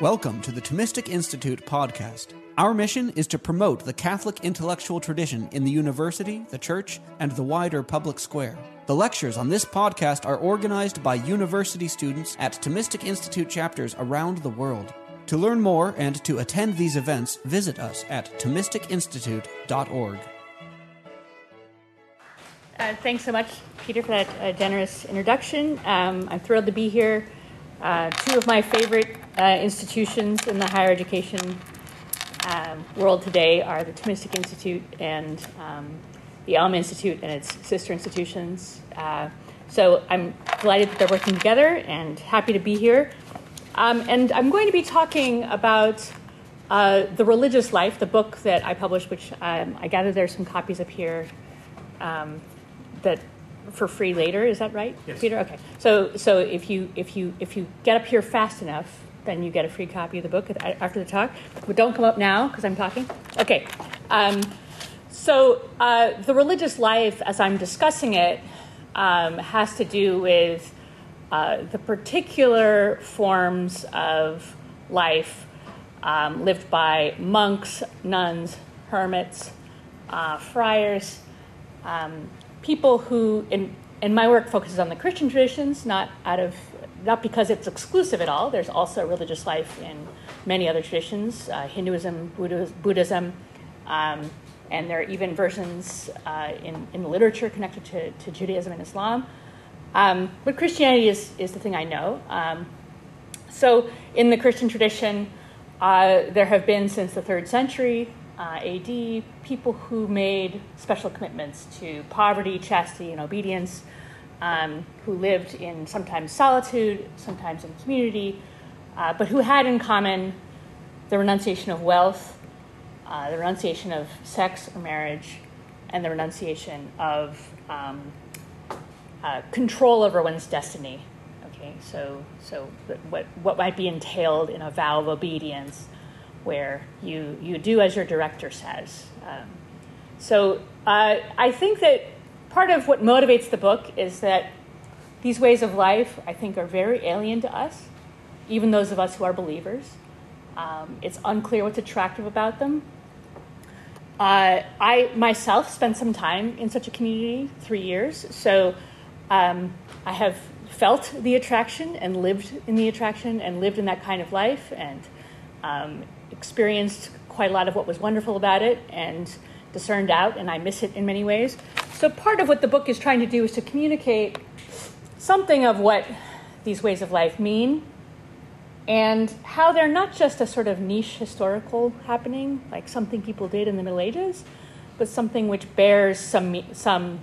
Welcome to the Thomistic Institute podcast. Our mission is to promote the Catholic intellectual tradition in the university, the church, and the wider public square. The lectures on this podcast are organized by university students at Thomistic Institute chapters around the world. To learn more and to attend these events, visit us at ThomisticInstitute.org. Uh, thanks so much, Peter, for that uh, generous introduction. Um, I'm thrilled to be here. Uh, two of my favorite uh, institutions in the higher education um, world today are the Thomistic Institute and um, the Alma Institute and its sister institutions. Uh, so I'm delighted that they're working together and happy to be here. Um, and I'm going to be talking about uh, The Religious Life, the book that I published, which um, I gather there's some copies up here um, that for free later. Is that right, yes. Peter? Okay. So so if you if you if you get up here fast enough, then you get a free copy of the book after the talk. But don't come up now because I'm talking. Okay. Um, so uh, the religious life, as I'm discussing it, um, has to do with uh, the particular forms of life um, lived by monks, nuns, hermits, uh, friars, um, people who, in, in my work, focuses on the Christian traditions, not out of not because it's exclusive at all. There's also religious life in many other traditions, uh, Hinduism, Buddhism, um, and there are even versions uh, in, in literature connected to, to Judaism and Islam. Um, but Christianity is, is the thing I know. Um, so, in the Christian tradition, uh, there have been since the third century uh, AD people who made special commitments to poverty, chastity, and obedience, um, who lived in sometimes solitude, sometimes in community, uh, but who had in common the renunciation of wealth, uh, the renunciation of sex or marriage, and the renunciation of um, uh, control over one's destiny. Okay, so so what what might be entailed in a vow of obedience, where you you do as your director says. Um, so uh, I think that part of what motivates the book is that these ways of life, I think, are very alien to us, even those of us who are believers. Um, it's unclear what's attractive about them. Uh, I myself spent some time in such a community, three years, so um, I have felt the attraction and lived in the attraction and lived in that kind of life and um, experienced quite a lot of what was wonderful about it and discerned out, and I miss it in many ways. So, part of what the book is trying to do is to communicate something of what these ways of life mean and how they're not just a sort of niche historical happening, like something people did in the Middle Ages, but something which bears some, some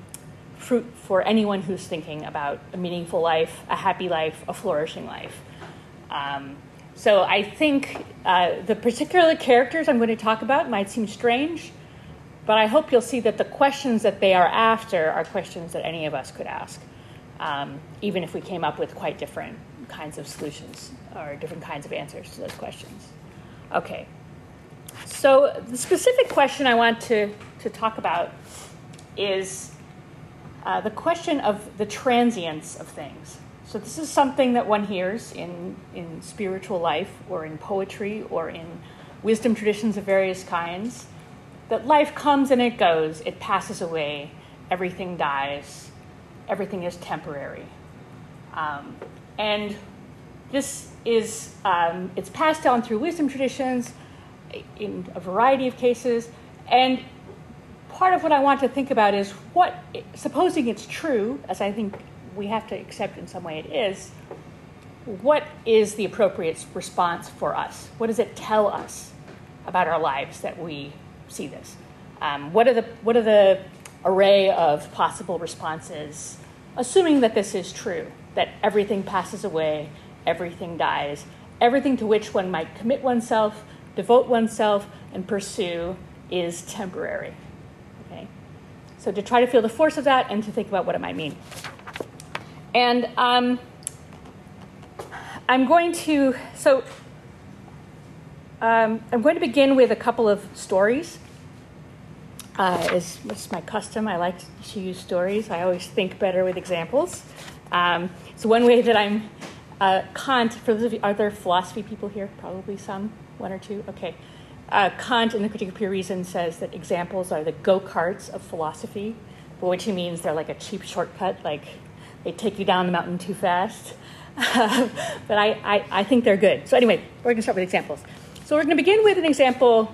fruit for anyone who's thinking about a meaningful life, a happy life, a flourishing life. Um, so I think uh, the particular characters I'm going to talk about might seem strange, but I hope you'll see that the questions that they are after are questions that any of us could ask, um, even if we came up with quite different kinds of solutions or different kinds of answers to those questions. Okay. So, the specific question I want to, to talk about is uh, the question of the transience of things. So, this is something that one hears in, in spiritual life or in poetry or in wisdom traditions of various kinds that life comes and it goes, it passes away, everything dies, everything is temporary. Um, and this is, um, it's passed down through wisdom traditions in a variety of cases. And part of what I want to think about is what, supposing it's true, as I think we have to accept in some way it is, what is the appropriate response for us? What does it tell us about our lives that we see this? Um, what are the what are the array of possible responses, assuming that this is true, that everything passes away, everything dies, everything to which one might commit oneself, devote oneself, and pursue is temporary. Okay, so to try to feel the force of that and to think about what it might mean. And um, I'm going to so um, I'm going to begin with a couple of stories. Uh, is, is my custom. I like to use stories. I always think better with examples. Um, so one way that I'm uh, Kant, for those of you, are there philosophy people here? Probably some, one or two. Okay. Uh, Kant, in the Critique of Pure Reason, says that examples are the go karts of philosophy, which he means they're like a cheap shortcut, like they take you down the mountain too fast. but I, I, I think they're good. So, anyway, we're going to start with examples. So, we're going to begin with an example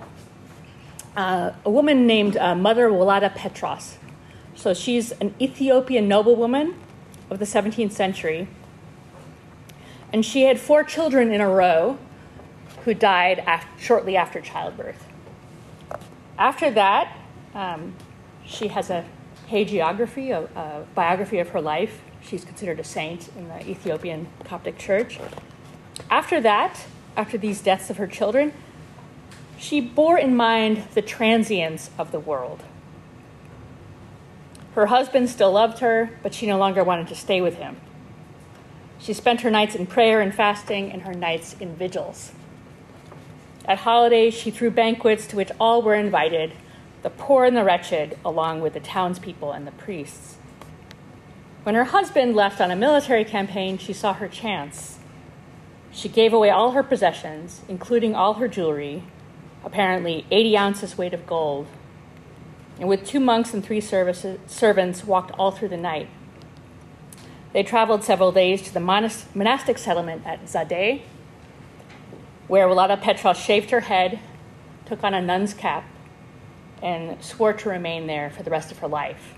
uh, a woman named uh, Mother Walatta Petros. So, she's an Ethiopian noblewoman of the 17th century. And she had four children in a row who died shortly after childbirth. After that, um, she has a hagiography, a, a biography of her life. She's considered a saint in the Ethiopian Coptic Church. After that, after these deaths of her children, she bore in mind the transience of the world. Her husband still loved her, but she no longer wanted to stay with him. She spent her nights in prayer and fasting and her nights in vigils. At holidays, she threw banquets to which all were invited, the poor and the wretched, along with the townspeople and the priests. When her husband left on a military campaign, she saw her chance. She gave away all her possessions, including all her jewelry, apparently 80 ounces weight of gold, and with two monks and three servants walked all through the night. They traveled several days to the monastic settlement at Zadeh, where Walatta Petros shaved her head, took on a nun's cap, and swore to remain there for the rest of her life.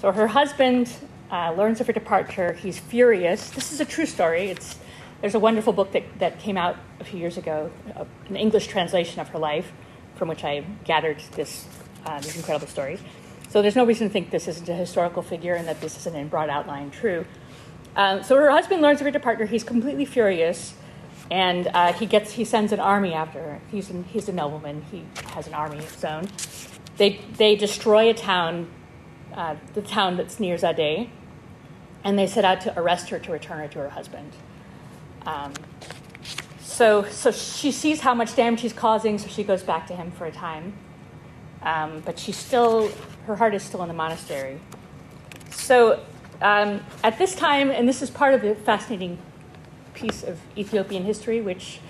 So her husband uh, learns of her departure. He's furious. This is a true story. It's, there's a wonderful book that, that came out a few years ago, uh, an English translation of her life, from which I gathered this, uh, these incredible stories. So there's no reason to think this isn't a historical figure and that this isn't in broad outline true. Um, so her husband learns of her departure. He's completely furious and uh, he gets he sends an army after her. He's an, he's a nobleman. He has an army of his own. They they destroy a town, uh, the town that's near Zadeh, and they set out to arrest her to return her to her husband. Um, so so she sees how much damage he's causing, so she goes back to him for a time. Um, but she's still her heart is still in the monastery. So um, at this time, and this is part of the fascinating piece of Ethiopian history, which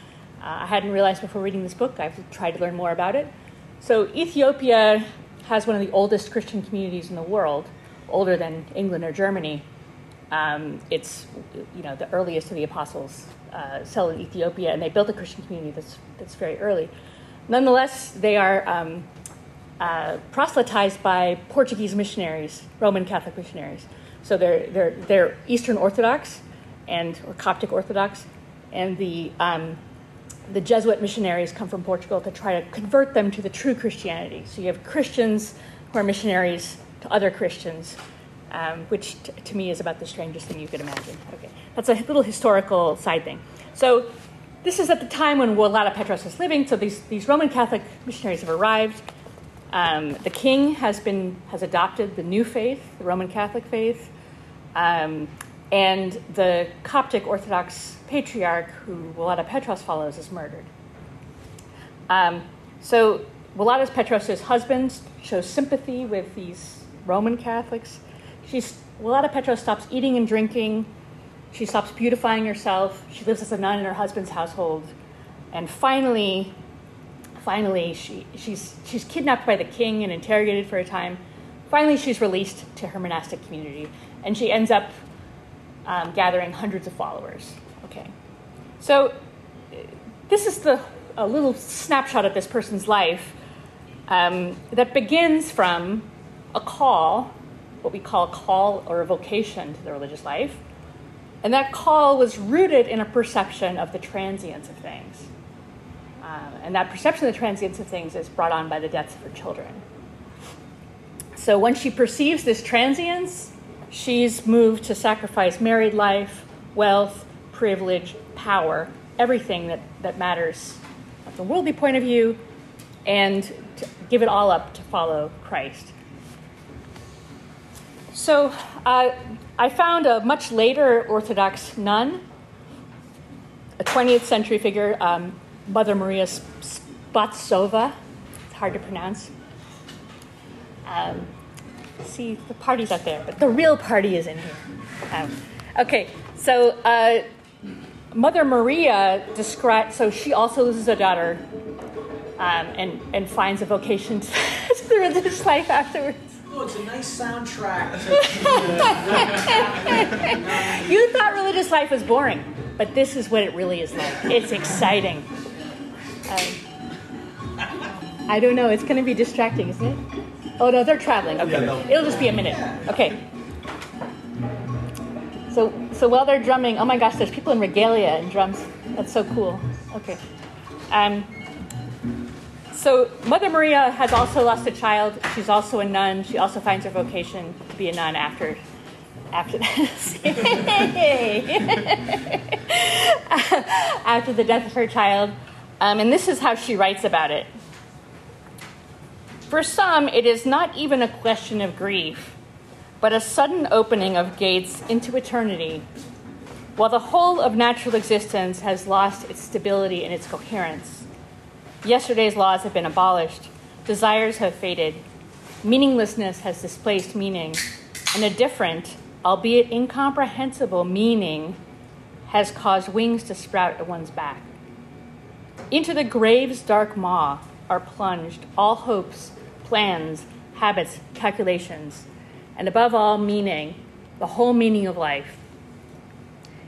uh, I hadn't realized before reading this book. I've tried to learn more about it. So, Ethiopia has one of the oldest Christian communities in the world, older than England or Germany. Um, it's you know the earliest of the apostles uh, settled in Ethiopia, and they built a Christian community that's that's very early. Nonetheless, they are um, uh, proselytized by Portuguese missionaries, Roman Catholic missionaries. So they're they're they're Eastern Orthodox, and or Coptic Orthodox, and the um, the Jesuit missionaries come from Portugal to try to convert them to the true Christianity. So you have Christians who are missionaries to other Christians, um, which t- to me is about the strangest thing you could imagine. Okay, that's a little historical side thing. So this is at the time when Walatta Petros is living. So these these Roman Catholic missionaries have arrived. Um, the king has been has adopted the new faith, the Roman Catholic faith. Um, and the Coptic Orthodox patriarch who Walatta Petros follows is murdered. Um, so Walatta Petros' husband shows sympathy with these Roman Catholics. She's, Walatta Petros stops eating and drinking. She stops beautifying herself. She lives as a nun in her husband's household. And finally, finally, she, she's, she's kidnapped by the king and interrogated for a time. Finally, she's released to her monastic community. And she ends up um, gathering hundreds of followers. Okay, so this is the a little snapshot of this person's life um, that begins from a call, what we call a call or a vocation to the religious life, and that call was rooted in a perception of the transience of things. Um, and that perception of the transience of things is brought on by the deaths of her children. So when she perceives this transience, she's moved to sacrifice married life, wealth, privilege, power, everything that, that matters from a worldly point of view, and give it all up to follow Christ. So uh, I found a much later Orthodox nun, a 20th century figure, um, Mother Maria Skobtsova. It's hard to pronounce. Um, see the party's out there, but the real party is in here. Um, Okay, so uh, Mother Maria describes, so she also loses a daughter um, and, and finds a vocation to, to the religious life afterwards. Oh, it's a nice soundtrack. you thought religious life was boring, but this is what it really is like. It's exciting. Um, I don't know. It's going to be distracting, isn't it? Oh no, they're traveling. Okay, it'll just be a minute. Okay. So, so while they're drumming, oh my gosh, there's people in regalia and drums. That's so cool. Okay. Um, so Mother Maria has also lost a child. She's also a nun. She also finds her vocation to be a nun after after after the death of her child. Um, and this is how she writes about it. For some, it is not even a question of grief, but a sudden opening of gates into eternity, while the whole of natural existence has lost its stability and its coherence. Yesterday's laws have been abolished, desires have faded, meaninglessness has displaced meaning, and a different, albeit incomprehensible, meaning has caused wings to sprout at one's back. Into the grave's dark maw are plunged all hopes, plans, habits, calculations, and above all, meaning, the whole meaning of life.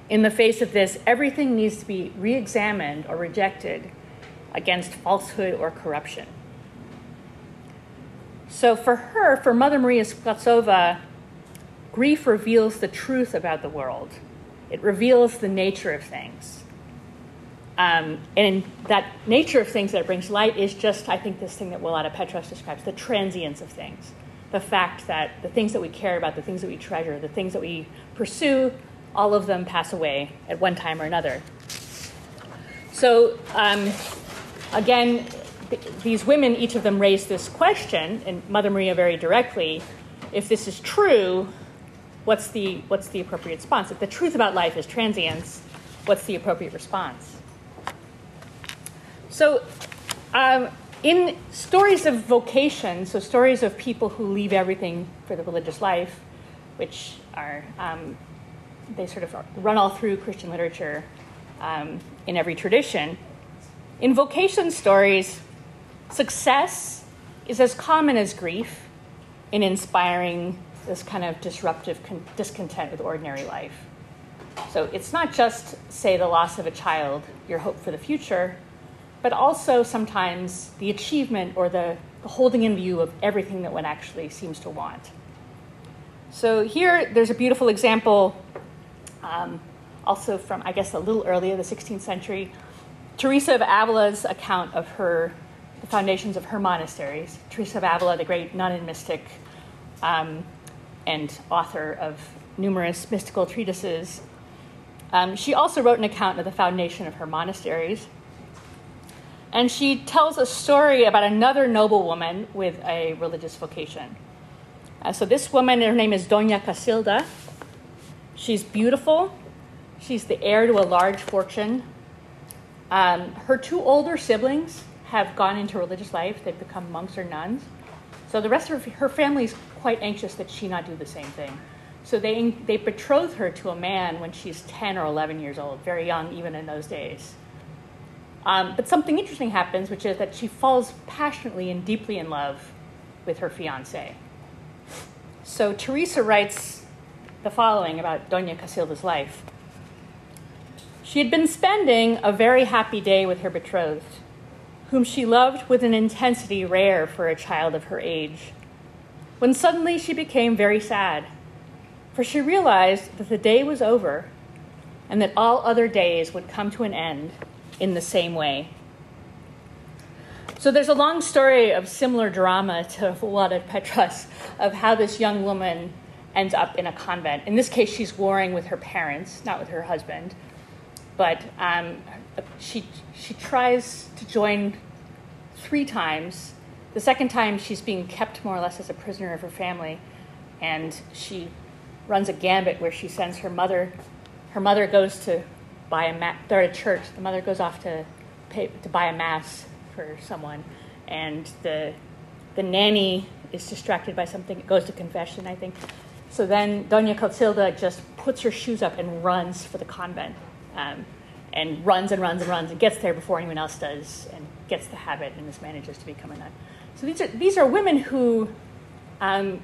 In the face of this, everything needs to be re examined or rejected against falsehood or corruption. So, for her, for Mother Maria Skobtsova, grief reveals the truth about the world, it reveals the nature of things. Um, and that nature of things that brings light is just, I think, this thing that Walatta Petros describes the transience of things. The fact that the things that we care about, the things that we treasure, the things that we pursue, all of them pass away at one time or another. So, um, again, th- these women, each of them raised this question, and Mother Maria very directly if this is true, what's the, what's the appropriate response? If the truth about life is transience, what's the appropriate response? So, um, in stories of vocation, so stories of people who leave everything for the religious life, which are, um, they sort of run all through Christian literature um, in every tradition. In vocation stories, success is as common as grief in inspiring this kind of disruptive con- discontent with ordinary life. So it's not just, say, the loss of a child, your hope for the future, but also sometimes the achievement or the, the holding in view of everything that one actually seems to want. So here, there's a beautiful example, um, also from, I guess, a little earlier, the 16th century. Teresa of Avila's account of her, the foundations of her monasteries. Teresa of Avila, the great nun and mystic, um, and author of numerous mystical treatises. Um, she also wrote an account of the foundation of her monasteries and she tells a story about another noblewoman with a religious vocation. Uh, so this woman, her name is Doña Casilda. She's beautiful. She's the heir to a large fortune. Um, her two older siblings have gone into religious life. They've become monks or nuns. So the rest of her family is quite anxious that she not do the same thing. So they, they betroth her to a man when she's 10 or 11 years old, very young even in those days. Um, but something interesting happens, which is that she falls passionately and deeply in love with her fiance. So Teresa writes the following about Doña Casilda's life. She had been spending a very happy day with her betrothed, whom she loved with an intensity rare for a child of her age, when suddenly she became very sad, for she realized that the day was over and that all other days would come to an end in the same way. So there's a long story of similar drama to Walatta Petros of how this young woman ends up in a convent. In this case, she's warring with her parents, not with her husband. But um, she, she tries to join three times. The second time, she's being kept more or less as a prisoner of her family. And she runs a gambit where she sends her mother. Her mother goes to buy a. They're at a church. The mother goes off to pay to buy a mass for someone, and the the nanny is distracted by something. It goes to confession, I think. So then Dona Clotilda just puts her shoes up and runs for the convent, um, and runs and runs and runs and gets there before anyone else does, and gets the habit and just manages to become a nun. So these are these are women who um,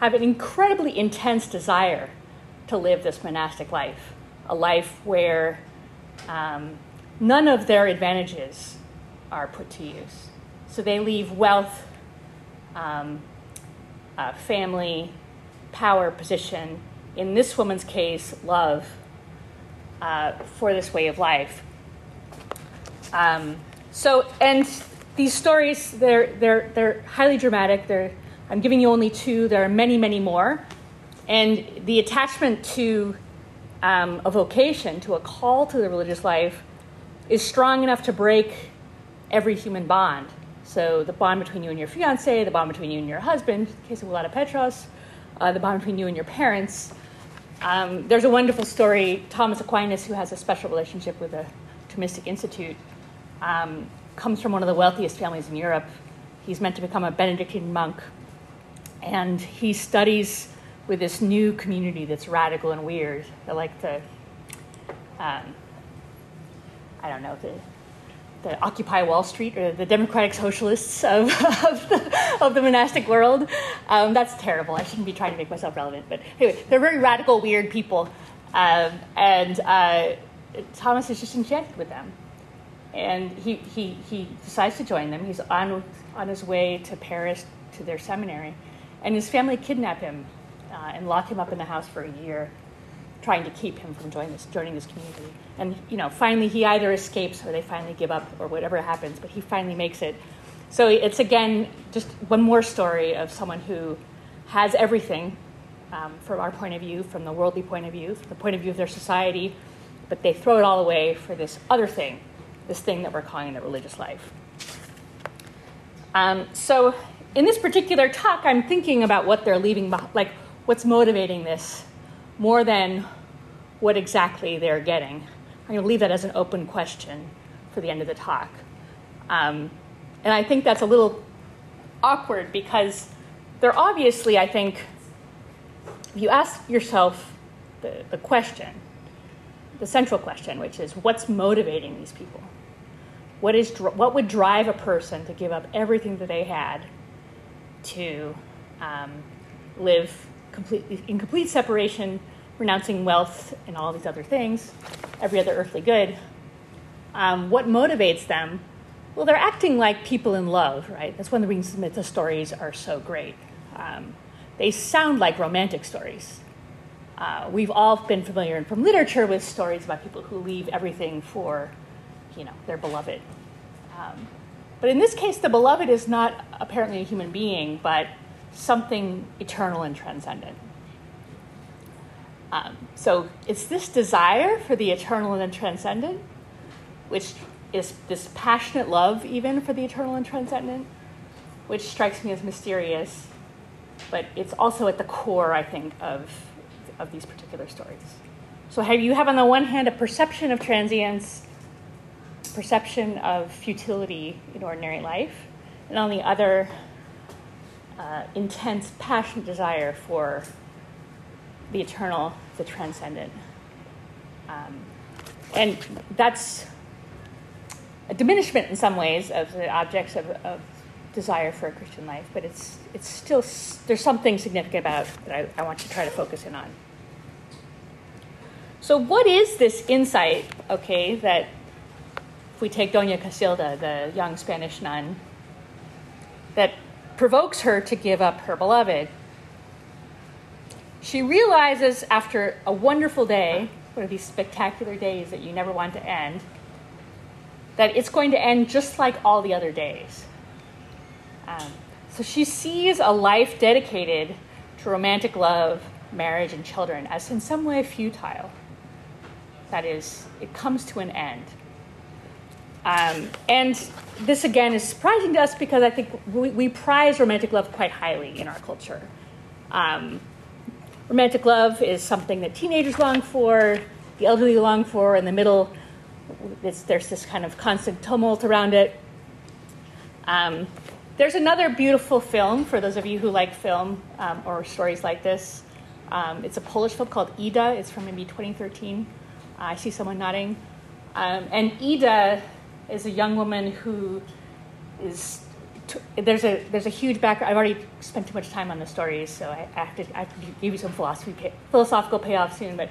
have an incredibly intense desire to live this monastic life, a life where um, none of their advantages are put to use. So they leave wealth, um, uh, family, power, position, in this woman's case, love, uh, for this way of life. Um, so, and these stories, they're, they're, they're highly dramatic. They're, I'm giving you only two, there are many, many more. And the attachment to um, a vocation, to a call to the religious life, is strong enough to break every human bond. So the bond between you and your fiance, the bond between you and your husband, in the case of Vlada Petros, uh, the bond between you and your parents. Um, there's a wonderful story. Thomas Aquinas, who has a special relationship with the Thomistic Institute, um, comes from one of the wealthiest families in Europe. He's meant to become a Benedictine monk, and he studies with this new community that's radical and weird. They like to, um, I don't know, the the Occupy Wall Street or the Democratic Socialists of, of, the, of the monastic world. Um, that's terrible. I shouldn't be trying to make myself relevant. But anyway, they're very radical, weird people. Um, and uh, Thomas is just enchanted with them. And he, he, he decides to join them. He's on, on his way to Paris to their seminary. And his family kidnap him uh, and lock him up in the house for a year trying to keep him from joining this, joining this community. And you know, finally he either escapes or they finally give up or whatever happens, but he finally makes it. So it's again just one more story of someone who has everything um, from our point of view, from the worldly point of view, from the point of view of their society, but they throw it all away for this other thing, this thing that we're calling the religious life. Um, so in this particular talk, I'm thinking about what they're leaving, like what's motivating this more than what exactly they're getting. I'm going to leave that as an open question for the end of the talk. Um, and I think that's a little awkward because they're obviously, I think, if you ask yourself the, the question, the central question, which is what's motivating these people? What, is, what would drive a person to give up everything that they had to um, live completely in complete separation, renouncing wealth and all these other things, every other earthly good. Um, what motivates them? Well, they're acting like people in love, right? That's one of the reasons the stories are so great. Um, they sound like romantic stories. Uh, we've all been familiar from literature with stories about people who leave everything for, you know, their beloved. Um, but in this case, the beloved is not apparently a human being, but something eternal and transcendent. Um, so it's this desire for the eternal and transcendent, which is this passionate love, even for the eternal and transcendent, which strikes me as mysterious, but it's also at the core, I think, of, of these particular stories. So have, you have, on the one hand, a perception of transience, perception of futility in ordinary life, and on the other, uh, intense, passionate desire for the eternal, the transcendent. Um, and that's a diminishment in some ways of the objects of, of, desire for a Christian life, but it's, it's still, there's something significant about that I, I want to try to focus in on. So, what is this insight, okay, that if we take Dona Casilda, the young Spanish nun, that provokes her to give up her beloved. She realizes after a wonderful day, one of these spectacular days that you never want to end, that it's going to end just like all the other days. Um, so she sees a life dedicated to romantic love, marriage, and children as in some way futile. That is, it comes to an end. Um, and this again is surprising to us because I think we, we prize romantic love quite highly in our culture. Um, romantic love is something that teenagers long for, the elderly long for, in the middle, there's this kind of constant tumult around it. Um, there's another beautiful film for those of you who like film um, or stories like this Um, it's a Polish film called Ida. It's from maybe 2013. Uh, I see someone nodding. Um, and Ida is a young woman who is there's a there's a huge background. I've already spent too much time on the stories, so I, I have to I have to give you some philosophy pay, philosophical payoff soon. But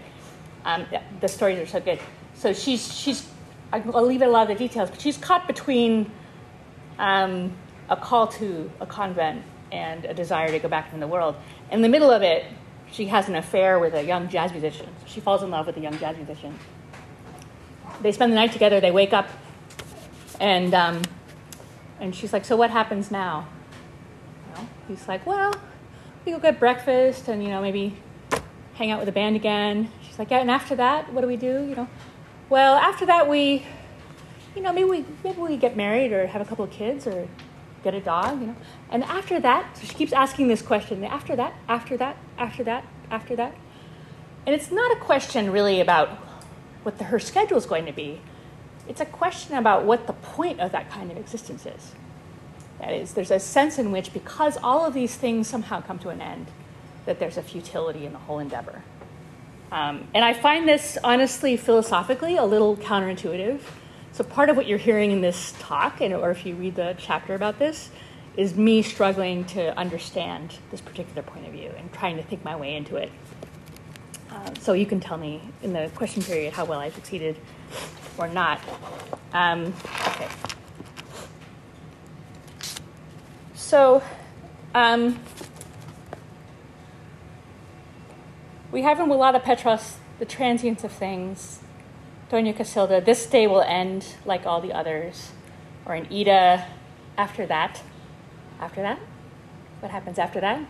um, the stories are so good. So she's she's I'll leave it a lot of the details, but she's caught between um, a call to a convent and a desire to go back into the world. In the middle of it, she has an affair with a young jazz musician. She falls in love with a young jazz musician. They spend the night together. They wake up, and um, and she's like, "So what happens now?" He's like, "Well, we go get breakfast, and you know maybe hang out with the band again." She's like, "Yeah, and after that, what do we do?" You know, well, after that we, you know, maybe we maybe we get married or have a couple of kids or get a dog, you know. And after that, so she keeps asking this question, after that, after that, after that, after that. And it's not a question really about what the, her schedule is going to be. It's a question about what the point of that kind of existence is. That is, there's a sense in which, because all of these things somehow come to an end, that there's a futility in the whole endeavor. Um, and I find this, honestly, philosophically, a little counterintuitive. So, part of what you're hearing in this talk, and, or if you read the chapter about this, is me struggling to understand this particular point of view and trying to think my way into it. Uh, so, you can tell me in the question period how well I succeeded or not. Um, okay. So, um, we have in Walatta Petros the transience of things. Doña Casilda, this day will end like all the others. Or in Ida, after that. After that? What happens after that?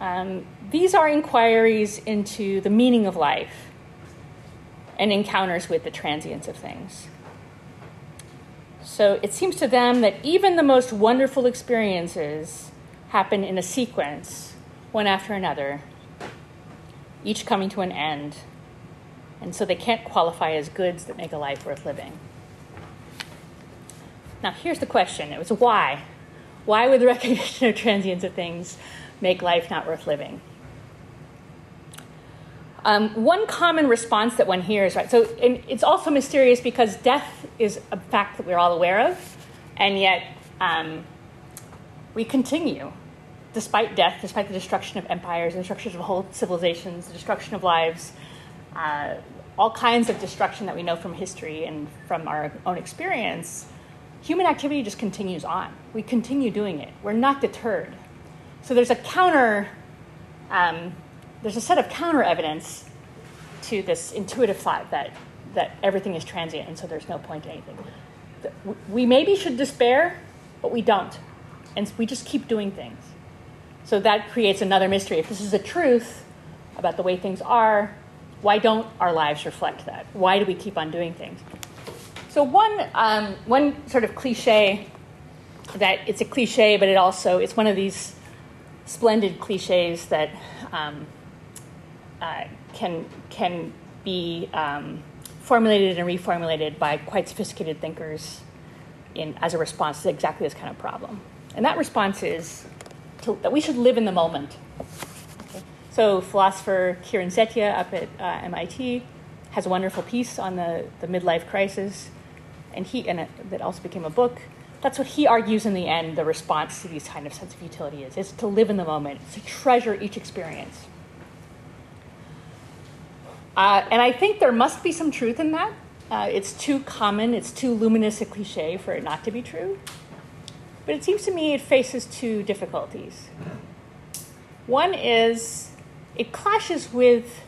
Um, these are inquiries into the meaning of life and encounters with the transience of things. So it seems to them that even the most wonderful experiences happen in a sequence, one after another, each coming to an end. And so they can't qualify as goods that make a life worth living. Now, here's the question it was why? Why would the recognition of transience of things make life not worth living? Um, one common response that one hears, right? So it's also mysterious because death is a fact that we're all aware of, and yet um, we continue despite death, despite the destruction of empires, the destruction of whole civilizations, the destruction of lives, uh, all kinds of destruction that we know from history and from our own experience, human activity just continues on. We continue doing it. We're not deterred. So there's a counter, um, there's a set of counter evidence to this intuitive thought that, that everything is transient and so there's no point to anything. We maybe should despair, but we don't. And we just keep doing things. So that creates another mystery. If this is a truth about the way things are, why don't our lives reflect that? Why do we keep on doing things? So one um, one sort of cliche that it's a cliche, but it also it's one of these splendid cliches that um, uh, can can be um, formulated and reformulated by quite sophisticated thinkers in as a response to exactly this kind of problem. And that response is to, that we should live in the moment. Okay? So, philosopher Kieran Setiya up at uh, MIT has a wonderful piece on the, the midlife crisis, and he and it, that also became a book. That's what he argues in the end. The response to these kind of sense of utility is: is to live in the moment, to treasure each experience. Uh, and I think there must be some truth in that. Uh, it's too common, it's too luminous a cliche for it not to be true. But it seems to me it faces two difficulties. One is it clashes with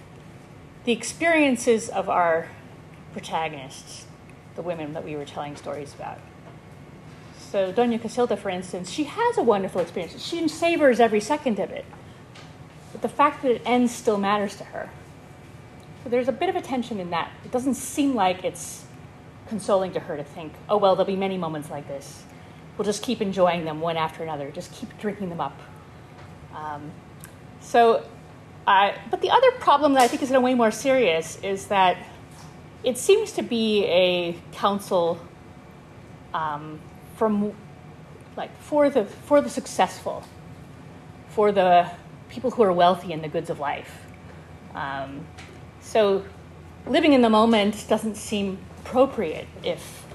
the experiences of our protagonists, the women that we were telling stories about. So, Doña Casilda, for instance, she has a wonderful experience. She savors every second of it. But the fact that it ends still matters to her. So, there's a bit of a tension in that. It doesn't seem like it's consoling to her to think, oh, well, there'll be many moments like this we'll just keep enjoying them one after another, just keep drinking them up. Um, so, uh, but the other problem that I think is in a way more serious is that it seems to be a counsel um, from like for the for the successful, for the people who are wealthy in the goods of life. Um, so living in the moment doesn't seem appropriate if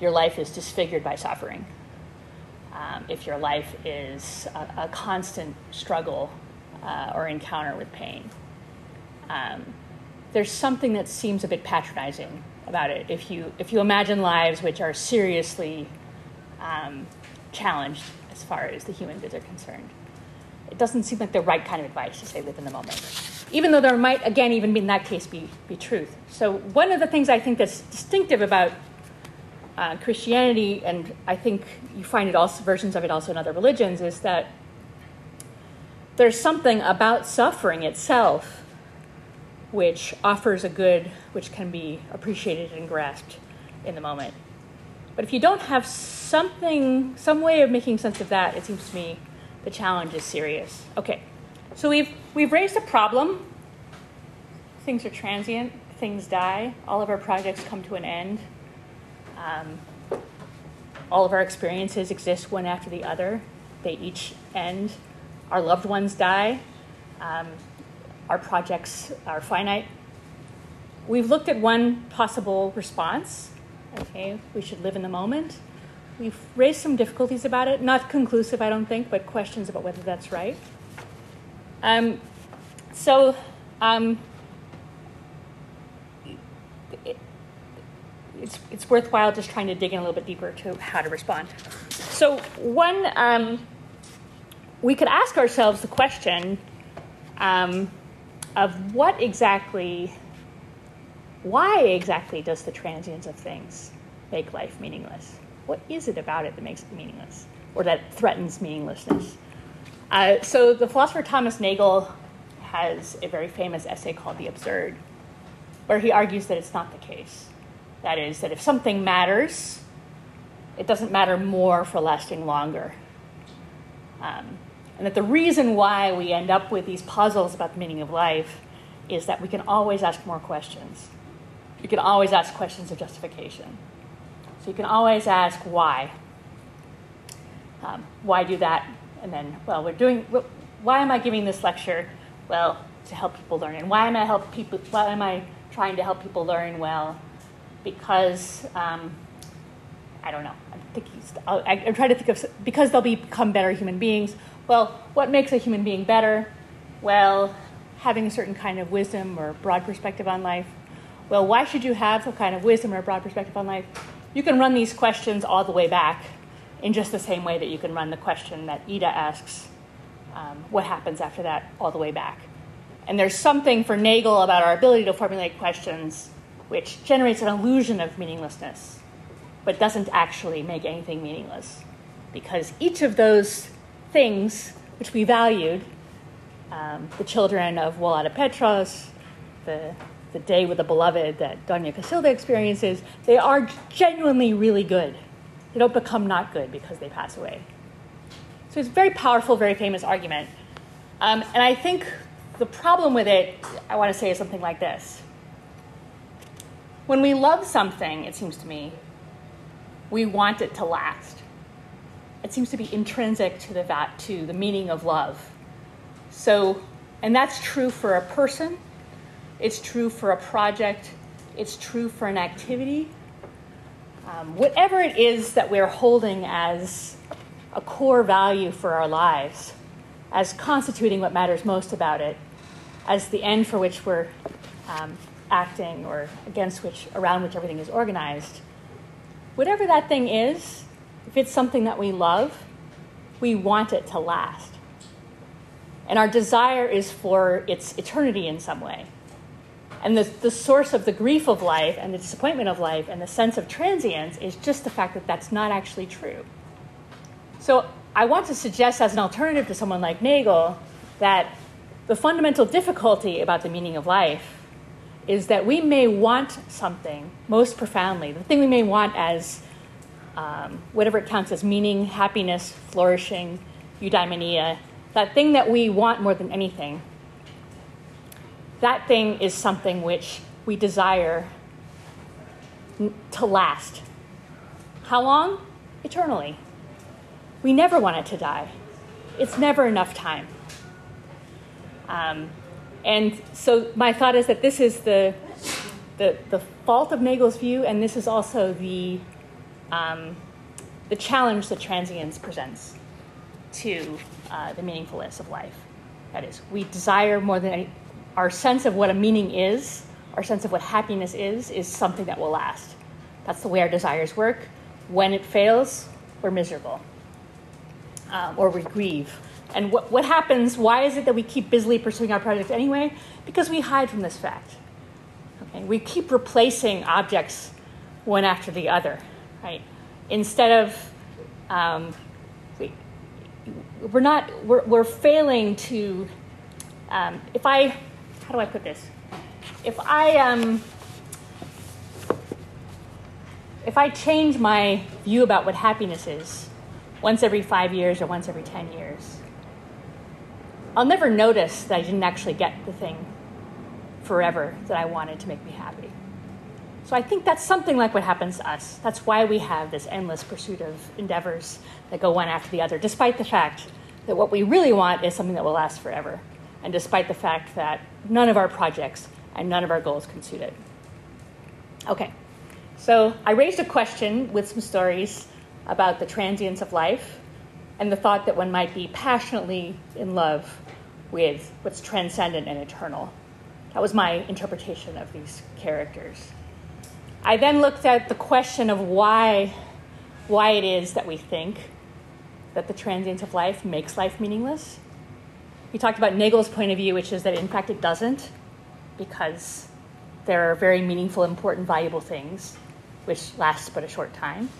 your life is disfigured by suffering, um, if your life is a, a constant struggle uh, or encounter with pain. Um, there's something that seems a bit patronizing about it if you if you imagine lives which are seriously um, challenged as far as the human goods are concerned. It doesn't seem like the right kind of advice to say live in the moment, even though there might again even in that case be be truth. So one of the things I think that's distinctive about uh, Christianity, and I think you find it also versions of it also in other religions, is that there's something about suffering itself which offers a good which can be appreciated and grasped in the moment. But if you don't have something, some way of making sense of that, it seems to me the challenge is serious. Okay, so we've we've raised a problem. Things are transient. Things die. All of our projects come to an end. Um, all of our experiences exist one after the other. They each end. Our loved ones die. Um, our projects are finite. We've looked at one possible response. Okay, we should live in the moment. We've raised some difficulties about it, not conclusive, I don't think, but questions about whether that's right. Um, so, um, it, it's, it's worthwhile just trying to dig in a little bit deeper to how to respond. So, one, um, we could ask ourselves the question um, of what exactly, why exactly does the transience of things make life meaningless? What is it about it that makes it meaningless or that threatens meaninglessness? Uh, so the philosopher Thomas Nagel has a very famous essay called The Absurd, where he argues that it's not the case. That is, that if something matters, it doesn't matter more for lasting longer. Um, and that the reason why we end up with these puzzles about the meaning of life is that we can always ask more questions. You can always ask questions of justification. You can always ask why. Um, why do that? And then, well, we're doing. Why am I giving this lecture? Well, to help people learn. And why am I help people? Why am I trying to help people learn? Well, because um, I don't know. I'm thinking. I'm trying to think of because they'll become better human beings, well, what makes a human being better? Well, having a certain kind of wisdom or broad perspective on life. Well, why should you have a kind of wisdom or a broad perspective on life? You can run these questions all the way back in just the same way that you can run the question that Ida asks um, what happens after that all the way back. And there's something for Nagel about our ability to formulate questions which generates an illusion of meaninglessness, but doesn't actually make anything meaningless. Because each of those things which we valued um, the children of Walatta Petros, the, the day with the beloved that Doña Casilda experiences, they are genuinely really good. They don't become not good because they pass away. So it's a very powerful, very famous argument. Um, and I think the problem with it, I want to say, is something like this. When we love something, it seems to me, we want it to last it seems to be intrinsic to the to the meaning of love. So, and that's true for a person. It's true for a project. It's true for an activity. Um, whatever it is that we're holding as a core value for our lives, as constituting what matters most about it, as the end for which we're um, acting or against which, around which everything is organized, whatever that thing is, if it's something that we love, we want it to last. And our desire is for its eternity in some way. And the, the source of the grief of life and the disappointment of life and the sense of transience is just the fact that that's not actually true. So I want to suggest, as an alternative to someone like Nagel, that the fundamental difficulty about the meaning of life is that we may want something most profoundly, the thing we may want as um, whatever it counts as meaning, happiness, flourishing, eudaimonia, that thing that we want more than anything, that thing is something which we desire to last. How long? Eternally. We never want it to die. It's never enough time. Um, and so my thought is that this is the, the, the fault of Nagel's view, and this is also the, um, the challenge that transience presents to uh, the meaningfulness of life. That is, we desire more than any, our sense of what a meaning is, our sense of what happiness is, is something that will last. That's the way our desires work. When it fails, we're miserable um, or we grieve. And what, what happens, why is it that we keep busily pursuing our projects anyway? Because we hide from this fact. Okay? We keep replacing objects one after the other, right? Instead of, um, we, we're not, we're, we're failing to, um, if I, how do I put this? If I, um, if I change my view about what happiness is once every five years or once every 10 years, I'll never notice that I didn't actually get the thing forever that I wanted to make me happy. So I think that's something like what happens to us. That's why we have this endless pursuit of endeavors that go one after the other, despite the fact that what we really want is something that will last forever, and despite the fact that none of our projects and none of our goals can suit it. Okay, so I raised a question with some stories about the transience of life and the thought that one might be passionately in love with what's transcendent and eternal. That was my interpretation of these characters. I then looked at the question of why, why it is that we think that the transience of life makes life meaningless. We talked about Nagel's point of view, which is that in fact it doesn't, because there are very meaningful, important, valuable things which last but a short time.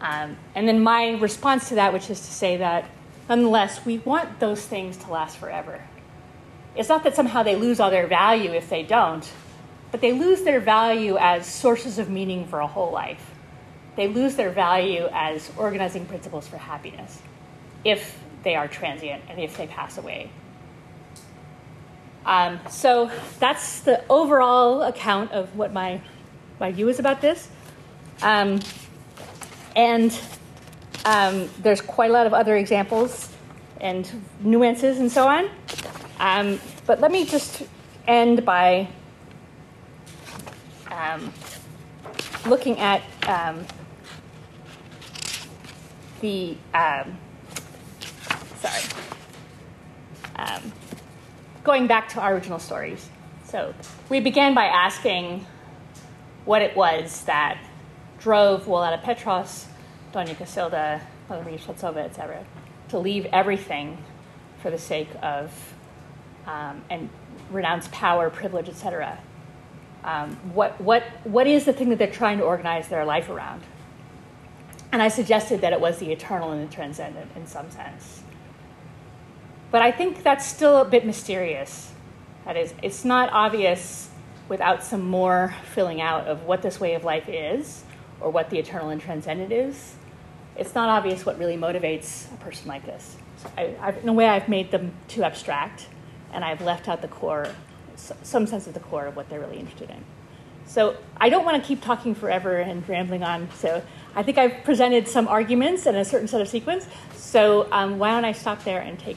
Um, and then my response to that, which is to say that nonetheless, we want those things to last forever. It's not that somehow they lose all their value if they don't, but they lose their value as sources of meaning for a whole life. They lose their value as organizing principles for happiness if they are transient and if they pass away. Um, so that's the overall account of what my, my view is about this. Um, and um, there's quite a lot of other examples and nuances and so on. Um, but let me just end by um, looking at um, the sorry um, going back to our original stories. So we began by asking what it was that drove Walatta Petros, Doña Casilda, Mother Maria Skobtsova, etc., to leave everything for the sake of um, and renounce power, privilege, etc. Um, what, what, what is the thing that they're trying to organize their life around? And I suggested that it was the eternal and the transcendent in some sense. But I think that's still a bit mysterious. That is, it's not obvious without some more filling out of what this way of life is or what the eternal and transcendent is, it's not obvious what really motivates a person like this. So I, I've, in a way, I've made them too abstract, and I've left out the core, some sense of the core of what they're really interested in. So I don't want to keep talking forever and rambling on. So I think I've presented some arguments in a certain set of sequence. So um, why don't I stop there and take